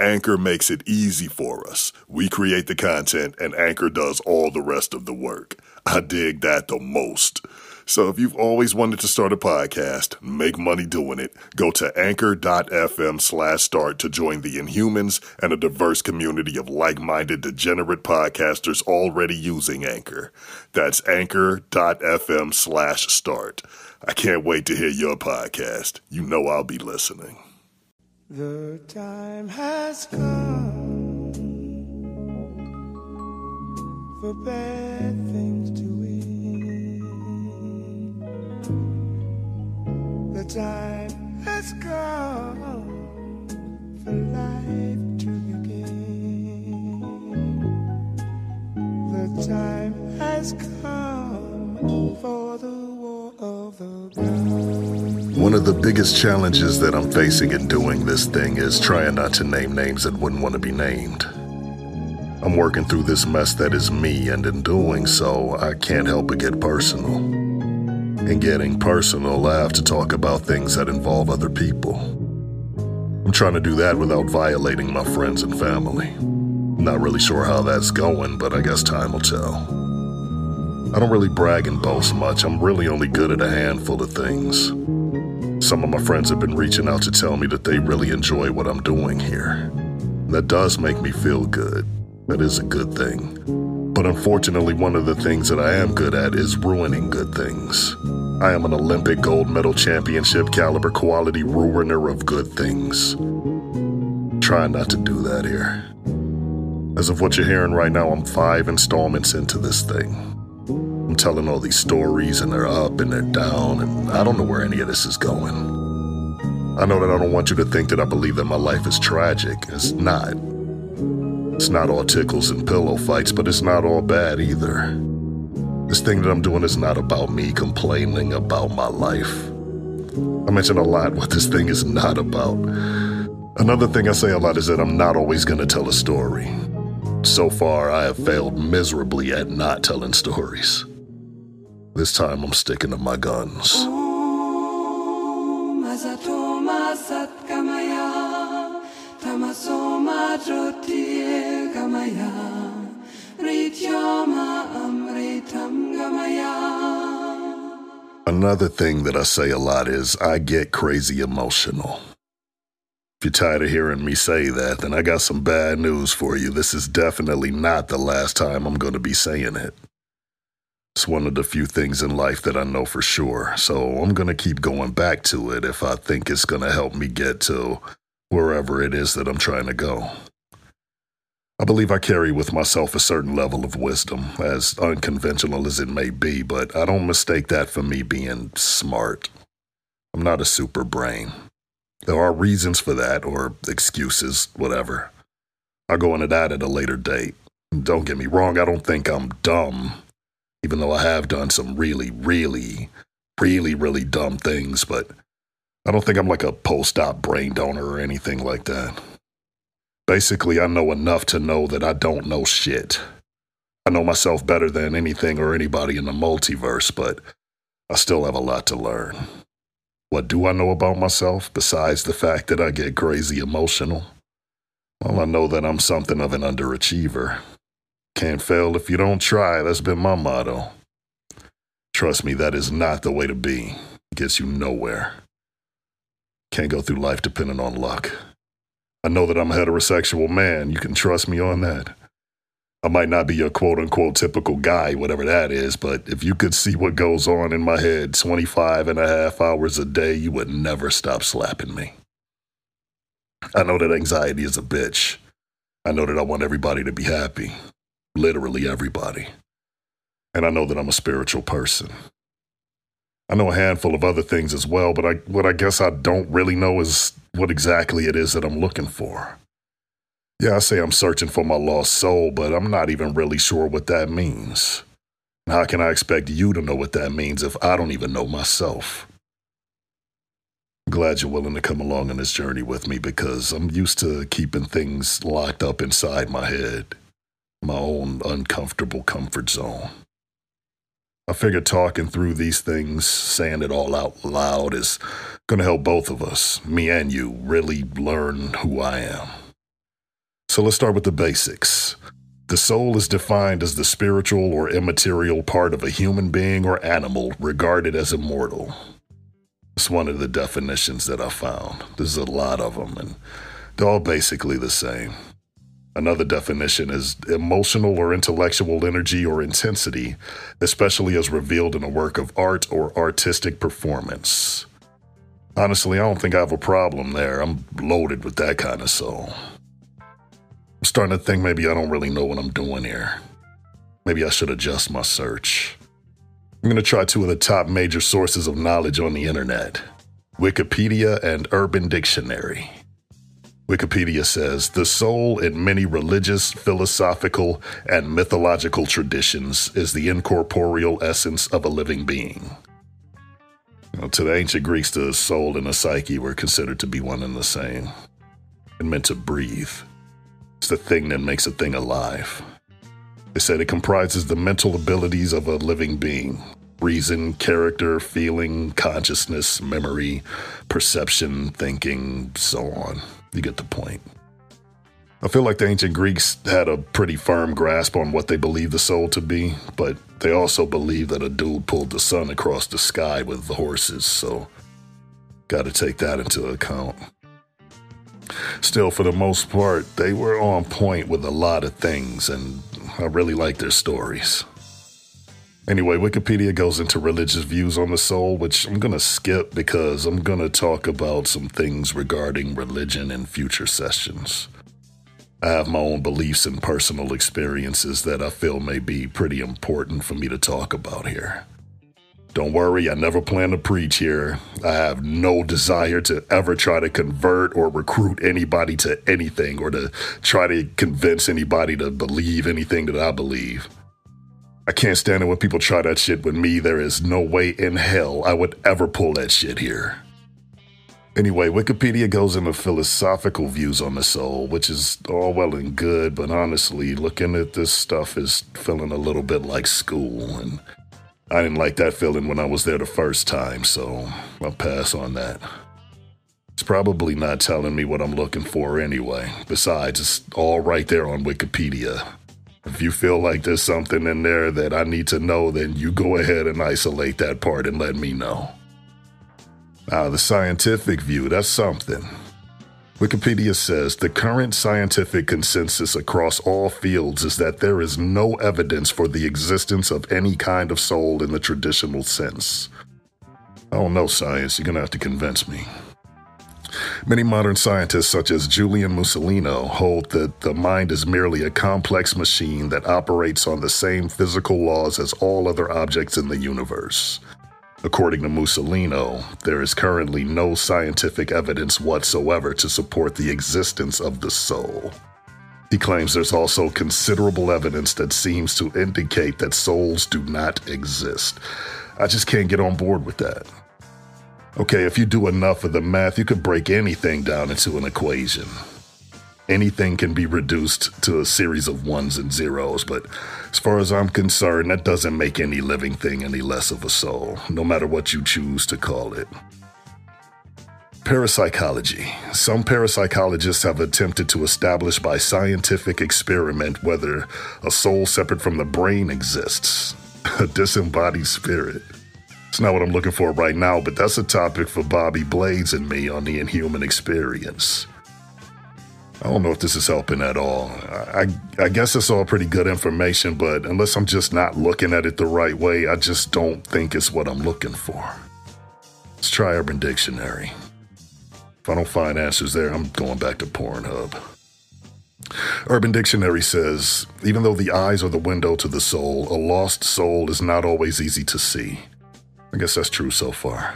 Anchor makes it easy for us. We create the content and Anchor does all the rest of the work. I dig that the most. So if you've always wanted to start a podcast, make money doing it, go to anchor.fm slash start to join the Inhumans and a diverse community of like-minded degenerate podcasters already using Anchor. That's anchor.fm slash start. I can't wait to hear your podcast. You know I'll be listening. The time has come for bad things to end. The time has come for life to begin. The time has come for the biggest challenges that I'm facing in doing this thing is trying not to name names that wouldn't want to be named. I'm working through this mess that is me, and in doing so, I can't help but get personal. In getting personal, I have to talk about things that involve other people. I'm trying to do that without violating my friends and family. Not really sure how that's going, but I guess time will tell. I don't really brag and boast much. I'm really only good at a handful of things. Some of my friends have been reaching out to tell me that they really enjoy what I'm doing here. That does make me feel good. That is a good thing. But unfortunately, one of the things that I am good at is ruining good things. I am an Olympic gold medal championship caliber quality ruiner of good things. Try not to do that here. As of what you're hearing right now, I'm five installments into this thing. Telling all these stories and they're up and they're down, and I don't know where any of this is going. I know that I don't want you to think that I believe that my life is tragic. It's not. It's not all tickles and pillow fights, but it's not all bad either. This thing that I'm doing is not about me complaining about my life. I mention a lot what this thing is not about. Another thing I say a lot is that I'm not always going to tell a story. So far, I have failed miserably at not telling stories. This time, I'm sticking to my guns. Another thing that I say a lot is I get crazy emotional. If you're tired of hearing me say that, then I got some bad news for you. This is definitely not the last time I'm going to be saying it. It's one of the few things in life that I know for sure, so I'm to keep going back to it if I think it's to help me get to wherever it is that I'm trying to go. I believe I carry with myself a certain level of wisdom, as unconventional as it may be, but I don't mistake that for me being smart. I'm not a super brain. There are reasons for that, or excuses, whatever. I'll go into that at a later date. Don't get me wrong, I don't think I'm dumb, even though I have done some really, really, really, really dumb things, but I don't think I'm like a post op brain donor or anything like that. Basically, I know enough to know that I don't know shit. I know myself better than anything or anybody in the multiverse, but I still have a lot to learn. What do I know about myself besides the fact that I get crazy emotional? Well, I know that I'm something of an underachiever. Can't fail if you don't try, that's been my motto. Trust me, that is not the way to be. Gets you nowhere. Can't go through life depending on luck. I know that I'm a heterosexual man. You can trust me on that. I might not be your quote unquote typical guy, whatever that is, but if you could see what goes on in my head 25 and a half hours a day, you would never stop slapping me. I know that anxiety is a bitch. I know that I want everybody to be happy. Literally everybody. And I know that I'm a spiritual person. I know a handful of other things as well, but I, what I guess I don't really know is what exactly it is that I'm looking for. Yeah, I say I'm searching for my lost soul, but I'm not even really sure what that means. How can I expect you to know what that means if I don't even know myself? Glad you're willing to come along on this journey with me because I'm used to keeping things locked up inside my head, my own uncomfortable comfort zone. I figure talking through these things, saying it all out loud, is going to help both of us, me and you, really learn who I am. So let's start with the basics. The soul is defined as the spiritual or immaterial part of a human being or animal regarded as immortal. It's one of the definitions that I found. There's a lot of them, and they're all basically the same. Another definition is emotional or intellectual energy or intensity, especially as revealed in a work of art or artistic performance. Honestly, I don't think I have a problem there. I'm loaded with that kind of soul. I'm starting to think maybe I don't really know what I'm doing here. Maybe I should adjust my search. I'm going to try two of the top major sources of knowledge on the internet Wikipedia and Urban Dictionary. Wikipedia says the soul in many religious, philosophical, and mythological traditions is the incorporeal essence of a living being. to the ancient Greeks, the soul and the psyche were considered to be one and the same and meant to breathe. It's the thing that makes a thing alive. They said it comprises the mental abilities of a living being reason, character, feeling, consciousness, memory, perception, thinking, so on. You get the point. I feel like the ancient Greeks had a pretty firm grasp on what they believed the soul to be, but they also believed that a dude pulled the sun across the sky with the horses, so gotta take that into account. Still, for the most part, they were on point with a lot of things, and I really like their stories. Anyway, Wikipedia goes into religious views on the soul, which I'm going to skip because I'm going to talk about some things regarding religion in future sessions. I have my own beliefs and personal experiences that I feel may be pretty important for me to talk about here. Don't worry, I never plan to preach here. I have no desire to ever try to convert or recruit anybody to anything or to try to convince anybody to believe anything that I believe. I can't stand it when people try that shit with me. There is no way in hell I would ever pull that shit here. Anyway, Wikipedia goes into philosophical views on the soul, which is all well and good, but honestly, looking at this stuff is feeling a little bit like school, and I didn't like that feeling when I was there the first time, so I'll pass on that. It's probably not telling me what I'm looking for anyway. Besides, it's all right there on Wikipedia. If you feel like there's something in there that I need to know, then you go ahead and isolate that part and let me know. Now, the scientific view, that's something. Wikipedia says the current scientific consensus across all fields is that there is no evidence for the existence of any kind of soul in the traditional sense. I don't know science, you're gonna have to convince me. Many modern scientists, such as Julien Musolino, hold that the mind is merely a complex machine that operates on the same physical laws as all other objects in the universe. According to Musolino, there is currently no scientific evidence whatsoever to support the existence of the soul. He claims there's also considerable evidence that seems to indicate that souls do not exist. I just can't get on board with that. Okay, if you do enough of the math, you could break anything down into an equation anything can be reduced to a series of ones and zeros, but as far as I'm concerned, that doesn't make any living thing any less of a soul, no matter what you choose to call it. Parapsychology. Some parapsychologists have attempted to establish by scientific experiment whether a soul separate from the brain exists, a disembodied spirit. It's not what I'm looking for right now, but that's a topic for Bobby Blades and me on the Inhuman Experience. I don't know if this is helping at all. I, I guess it's all pretty good information, but unless I'm just not looking at it the right way, I just don't think it's what I'm looking for. Let's try Urban Dictionary. If I don't find answers there, I'm going back to Pornhub. Urban Dictionary says even though the eyes are the window to the soul, a lost soul is not always easy to see. I guess that's true so far.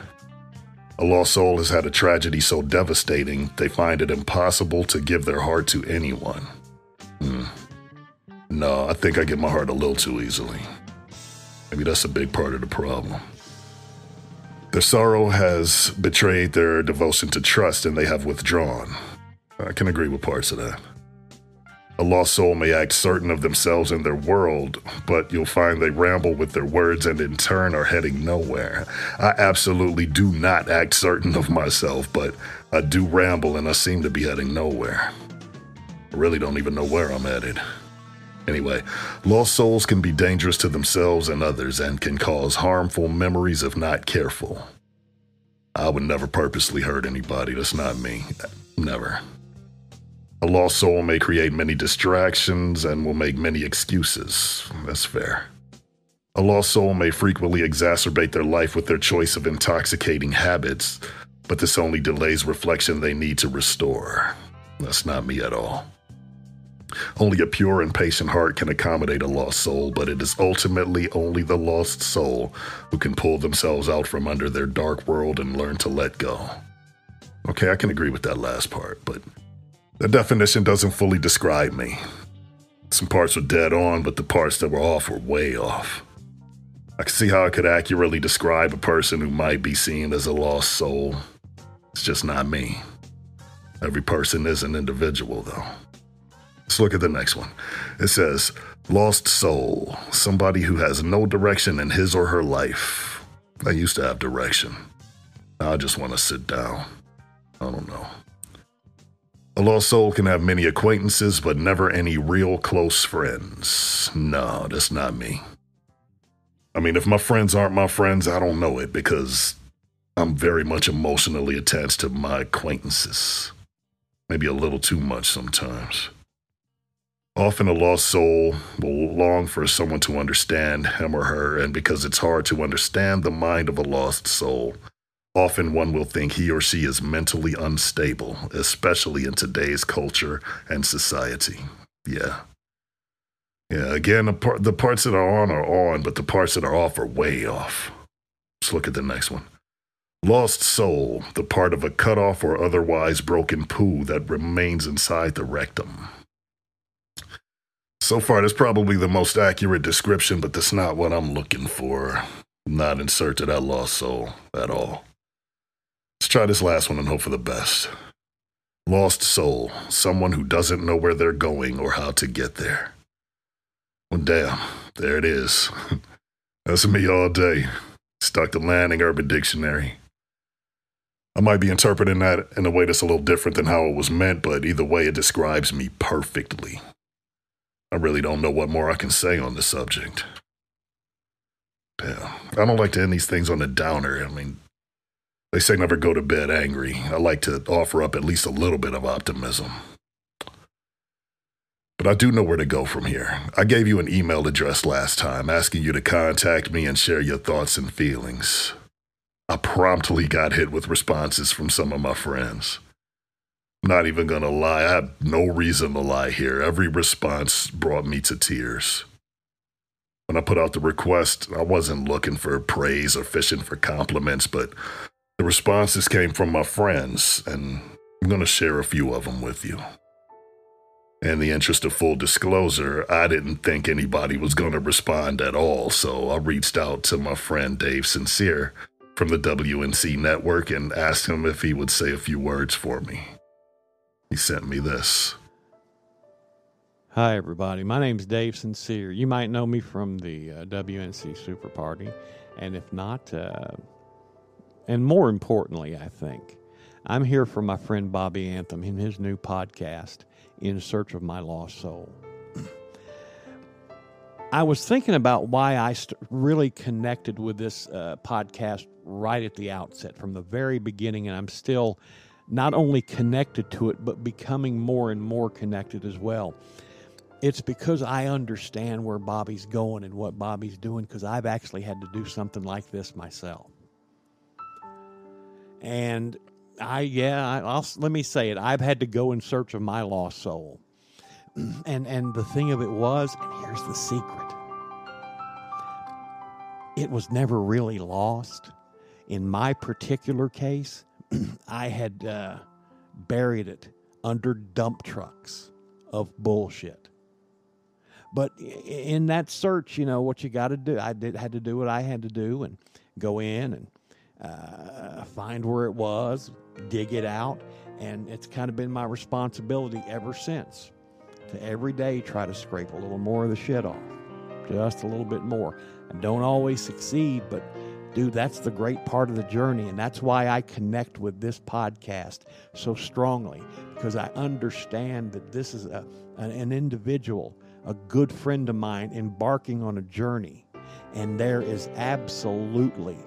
A lost soul has had a tragedy so devastating they find it impossible to give their heart to anyone. Hmm. No, I think I give my heart a little too easily. Maybe that's a big part of the problem. Their sorrow has betrayed their devotion to trust and they have withdrawn. I can agree with parts of that. A lost soul may act certain of themselves and their world, but you'll find they ramble with their words and in turn are heading nowhere. I absolutely do not act certain of myself, but I do ramble and I seem to be heading nowhere. I really don't even know where I'm headed. Anyway, lost souls can be dangerous to themselves and others and can cause harmful memories if not careful. I would never purposely hurt anybody. That's not me. Never. A lost soul may create many distractions and will make many excuses. That's fair. A lost soul may frequently exacerbate their life with their choice of intoxicating habits, but this only delays reflection they need to restore. That's not me at all. Only a pure and patient heart can accommodate a lost soul, but it is ultimately only the lost soul who can pull themselves out from under their dark world and learn to let go. Okay, I can agree with that last part, but the definition doesn't fully describe me. Some parts were dead on, but the parts that were off were way off. I can see how I could accurately describe a person who might be seen as a lost soul. It's just not me. Every person is an individual, though. Let's look at the next one. It says, Lost soul, somebody who has no direction in his or her life. I used to have direction. Now I just want to sit down. I don't know. A lost soul can have many acquaintances, but never any real close friends. No, that's not me. I mean, if my friends aren't my friends, I don't know it because I'm very much emotionally attached to my acquaintances. Maybe a little too much sometimes. Often a lost soul will long for someone to understand him or her, and because it's hard to understand the mind of a lost soul, Often one will think he or she is mentally unstable, especially in today's culture and society. Yeah. Yeah, again, the, par- the parts that are on are on, but the parts that are off are way off. Let's look at the next one. Lost soul, the part of a cut off or otherwise broken poo that remains inside the rectum. So far, that's probably the most accurate description, but that's not what I'm looking for. not in search of that lost soul at all. Let's try this last one and hope for the best. Lost soul, someone who doesn't know where they're going or how to get there. Well, damn, there it is. That's me all day. Stuck to landing Urban Dictionary. I might be interpreting that in a way that's a little different than how it was meant, but either way, it describes me perfectly. I really don't know what more I can say on the subject. Damn, I don't like to end these things on a downer. I mean, they say never go to bed angry. I like to offer up at least a little bit of optimism. But I do know where to go from here. I gave you an email address last time asking you to contact me and share your thoughts and feelings. I promptly got hit with responses from some of my friends. I'm Not even gonna lie, I have no reason to lie here. Every response brought me to tears. When I put out the request, I wasn't looking for praise or fishing for compliments, but the responses came from my friends, and I'm going to share a few of them with you. In the interest of full disclosure, I didn't think anybody was going to respond at all, so I reached out to my friend Dave Sincere from the WNC network and asked him if he would say a few words for me. He sent me this. Hi, everybody. My name's Dave Sincere. You might know me from the uh, WNC Super Party, and if not, uh, and more importantly, I think, I'm here for my friend Bobby Anthem in his new podcast, In Search of My Lost Soul. I was thinking about why I st- really connected with this uh, podcast right at the outset, from the very beginning, and I'm still not only connected to it, but becoming more and more connected as well. It's because I understand where Bobby's going and what Bobby's doing because I've actually had to do something like this myself. And I, yeah, I, I'll, let me say it. I've had to go in search of my lost soul. And, and the thing of it was, and here's the secret it was never really lost. In my particular case, I had uh, buried it under dump trucks of bullshit. But in that search, you know what you got to do. I did had to do what I had to do and go in and uh, find where it was, dig it out, and it's kind of been my responsibility ever since to every day try to scrape a little more of the shit off, just a little bit more. I don't always succeed, but dude, that's the great part of the journey. And that's why I connect with this podcast so strongly because I understand that this is a, an individual, a good friend of mine, embarking on a journey. And there is absolutely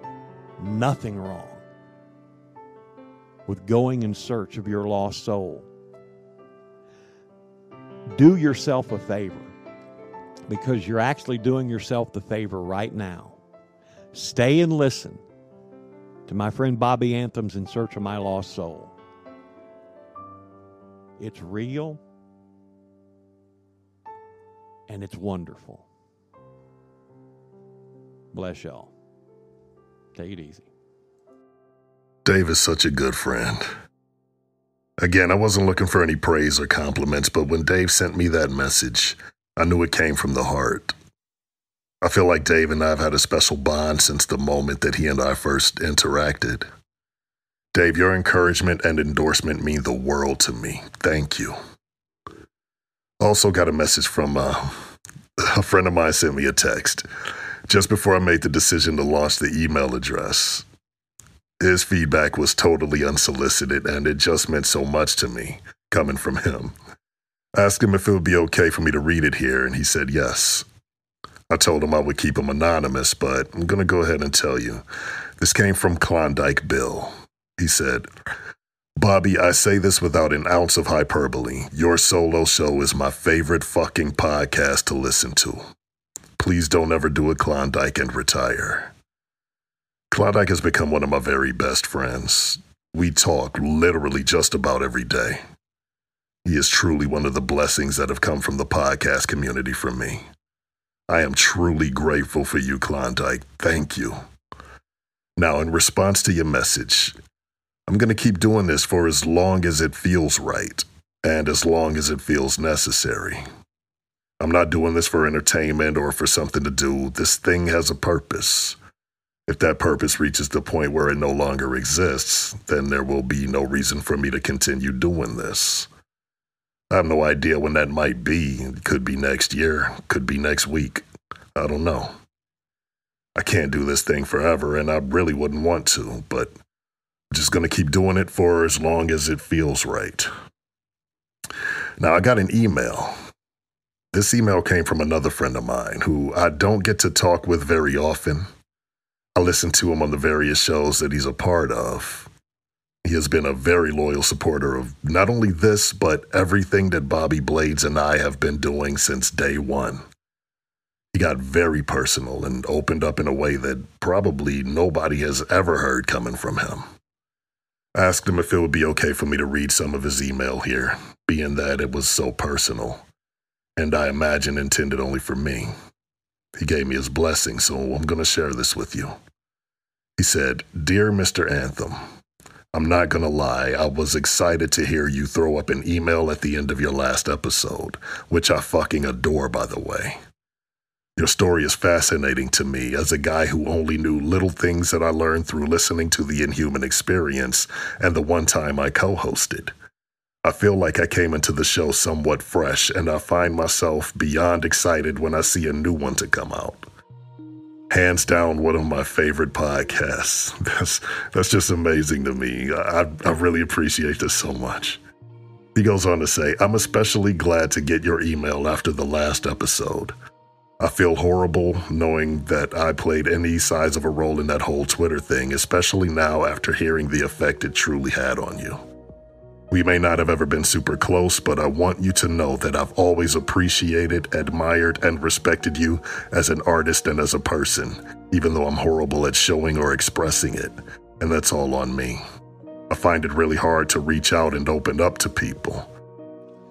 nothing wrong with going in search of your lost soul. Do yourself a favor because you're actually doing yourself the favor right now. Stay and listen to my friend Bobby Anthem's In Search of My Lost Soul. It's real and it's wonderful. Bless y'all. Take it easy. Dave is such a good friend. Again, I wasn't looking for any praise or compliments, but when Dave sent me that message, I knew it came from the heart. I feel like Dave and I have had a special bond since the moment that he and I first interacted. Dave, your encouragement and endorsement mean the world to me. Thank you. Also, got a message from uh, a friend of mine sent me a text just before I made the decision to launch the email address. His feedback was totally unsolicited, and it just meant so much to me coming from him. I asked him if it would be okay for me to read it here, and he said yes. I told him I would keep him anonymous, but I'm going to go ahead and tell you. This came from Klondike Bill. He said, Bobby, I say this without an ounce of hyperbole. Your solo show is my favorite fucking podcast to listen to. Please don't ever do a Klondike and retire. Klondike has become one of my very best friends. We talk literally just about every day. He is truly one of the blessings that have come from the podcast community for me. I am truly grateful for you, Klondike. Thank you. Now, in response to your message, I'm going to keep doing this for as long as it feels right and as long as it feels necessary. I'm not doing this for entertainment or for something to do. This thing has a purpose. If that purpose reaches the point where it no longer exists, then there will be no reason for me to continue doing this. I have no idea when that might be. It could be next year, could be next week. I don't know. I can't do this thing forever, and I really wouldn't want to, but I'm just going to keep doing it for as long as it feels right. Now, I got an email. This email came from another friend of mine who I don't get to talk with very often. I listen to him on the various shows that he's a part of. He has been a very loyal supporter of not only this, but everything that Bobby Blades and I have been doing since day one. He got very personal and opened up in a way that probably nobody has ever heard coming from him. I asked him if it would be okay for me to read some of his email here, being that it was so personal, and I imagine intended only for me. He gave me his blessing, so I'm going to share this with you. He said, Dear Mr. Anthem, I'm not gonna lie, I was excited to hear you throw up an email at the end of your last episode, which I fucking adore, by the way. Your story is fascinating to me as a guy who only knew little things that I learned through listening to the Inhuman Experience and the one time I co hosted. I feel like I came into the show somewhat fresh, and I find myself beyond excited when I see a new one to come out hands down one of my favorite podcasts. That's that's just amazing to me. I, I really appreciate this so much. He goes on to say, I'm especially glad to get your email after the last episode. I feel horrible knowing that I played any size of a role in that whole Twitter thing, especially now after hearing the effect it truly had on you. We may not have ever been super close, but I want you to know that I've always appreciated, admired, and respected you as an artist and as a person, even though I'm horrible at showing or expressing it. And that's all on me. I find it really hard to reach out and open up to people.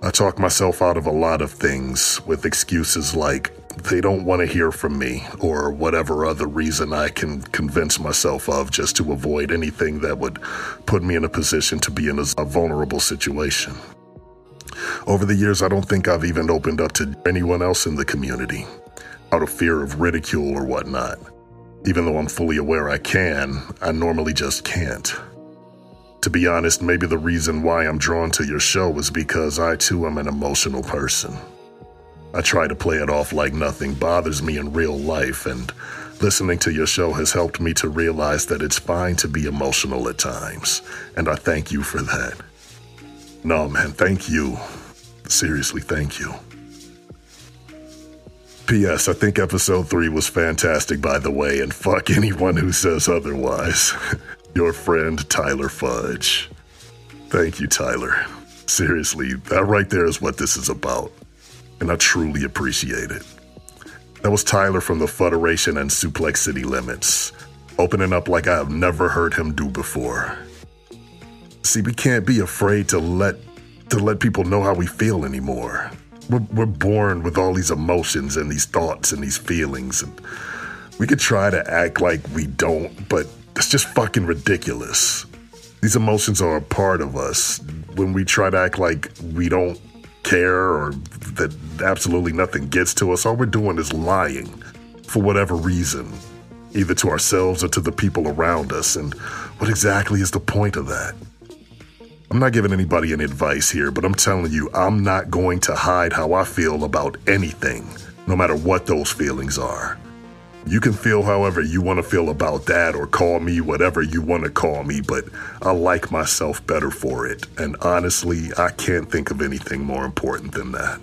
I talk myself out of a lot of things with excuses like they don't want to hear from me or whatever other reason I can convince myself of just to avoid anything that would put me in a position to be in a vulnerable situation. Over the years, I don't think I've even opened up to anyone else in the community out of fear of ridicule or whatnot. Even though I'm fully aware I can, I normally just can't. To be honest, maybe the reason why I'm drawn to your show is because I too am an emotional person. I try to play it off like nothing bothers me in real life, and listening to your show has helped me to realize that it's fine to be emotional at times, and I thank you for that. No, man, thank you. Seriously, thank you. P.S. I think episode 3 was fantastic, by the way, and fuck anyone who says otherwise. Your friend, Tyler Fudge. Thank you, Tyler. Seriously, that right there is what this is about and I truly appreciate it. That was Tyler from the Federation and Suplex City Limits, opening up like I have never heard him do before. See, we can't be afraid to let to let people know how we feel anymore. We're, we're born with all these emotions and these thoughts and these feelings, and we could try to act like we don't, but it's just fucking ridiculous. These emotions are a part of us. When we try to act like we don't care or that absolutely nothing gets to us. All we're doing is lying for whatever reason, either to ourselves or to the people around us. And what exactly is the point of that? I'm not giving anybody any advice here, but I'm telling you, I'm not going to hide how I feel about anything, no matter what those feelings are. You can feel however you want to feel about that or call me whatever you want to call me, but I like myself better for it. And honestly, I can't think of anything more important than that.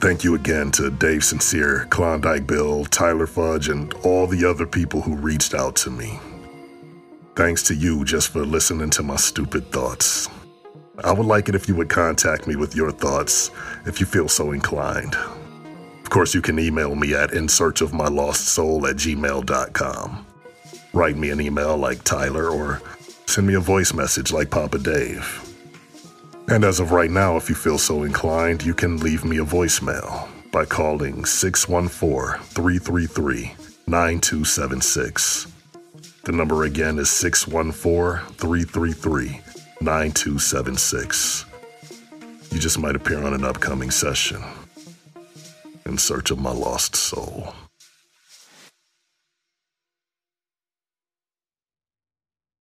Thank you again to Dave Sincere, Klondike Bill, Tyler Fudge, and all the other people who reached out to me. Thanks to you just for listening to my stupid thoughts. I would like it if you would contact me with your thoughts if you feel so inclined course, you can email me at in search of my lost soul at gmail.com. Write me an email like Tyler or send me a voice message like Papa Dave. And as of right now, if you feel so inclined, you can leave me a voicemail by calling 614 333 9276. The number again is 614 333 9276. You just might appear on an upcoming session in search of my lost soul.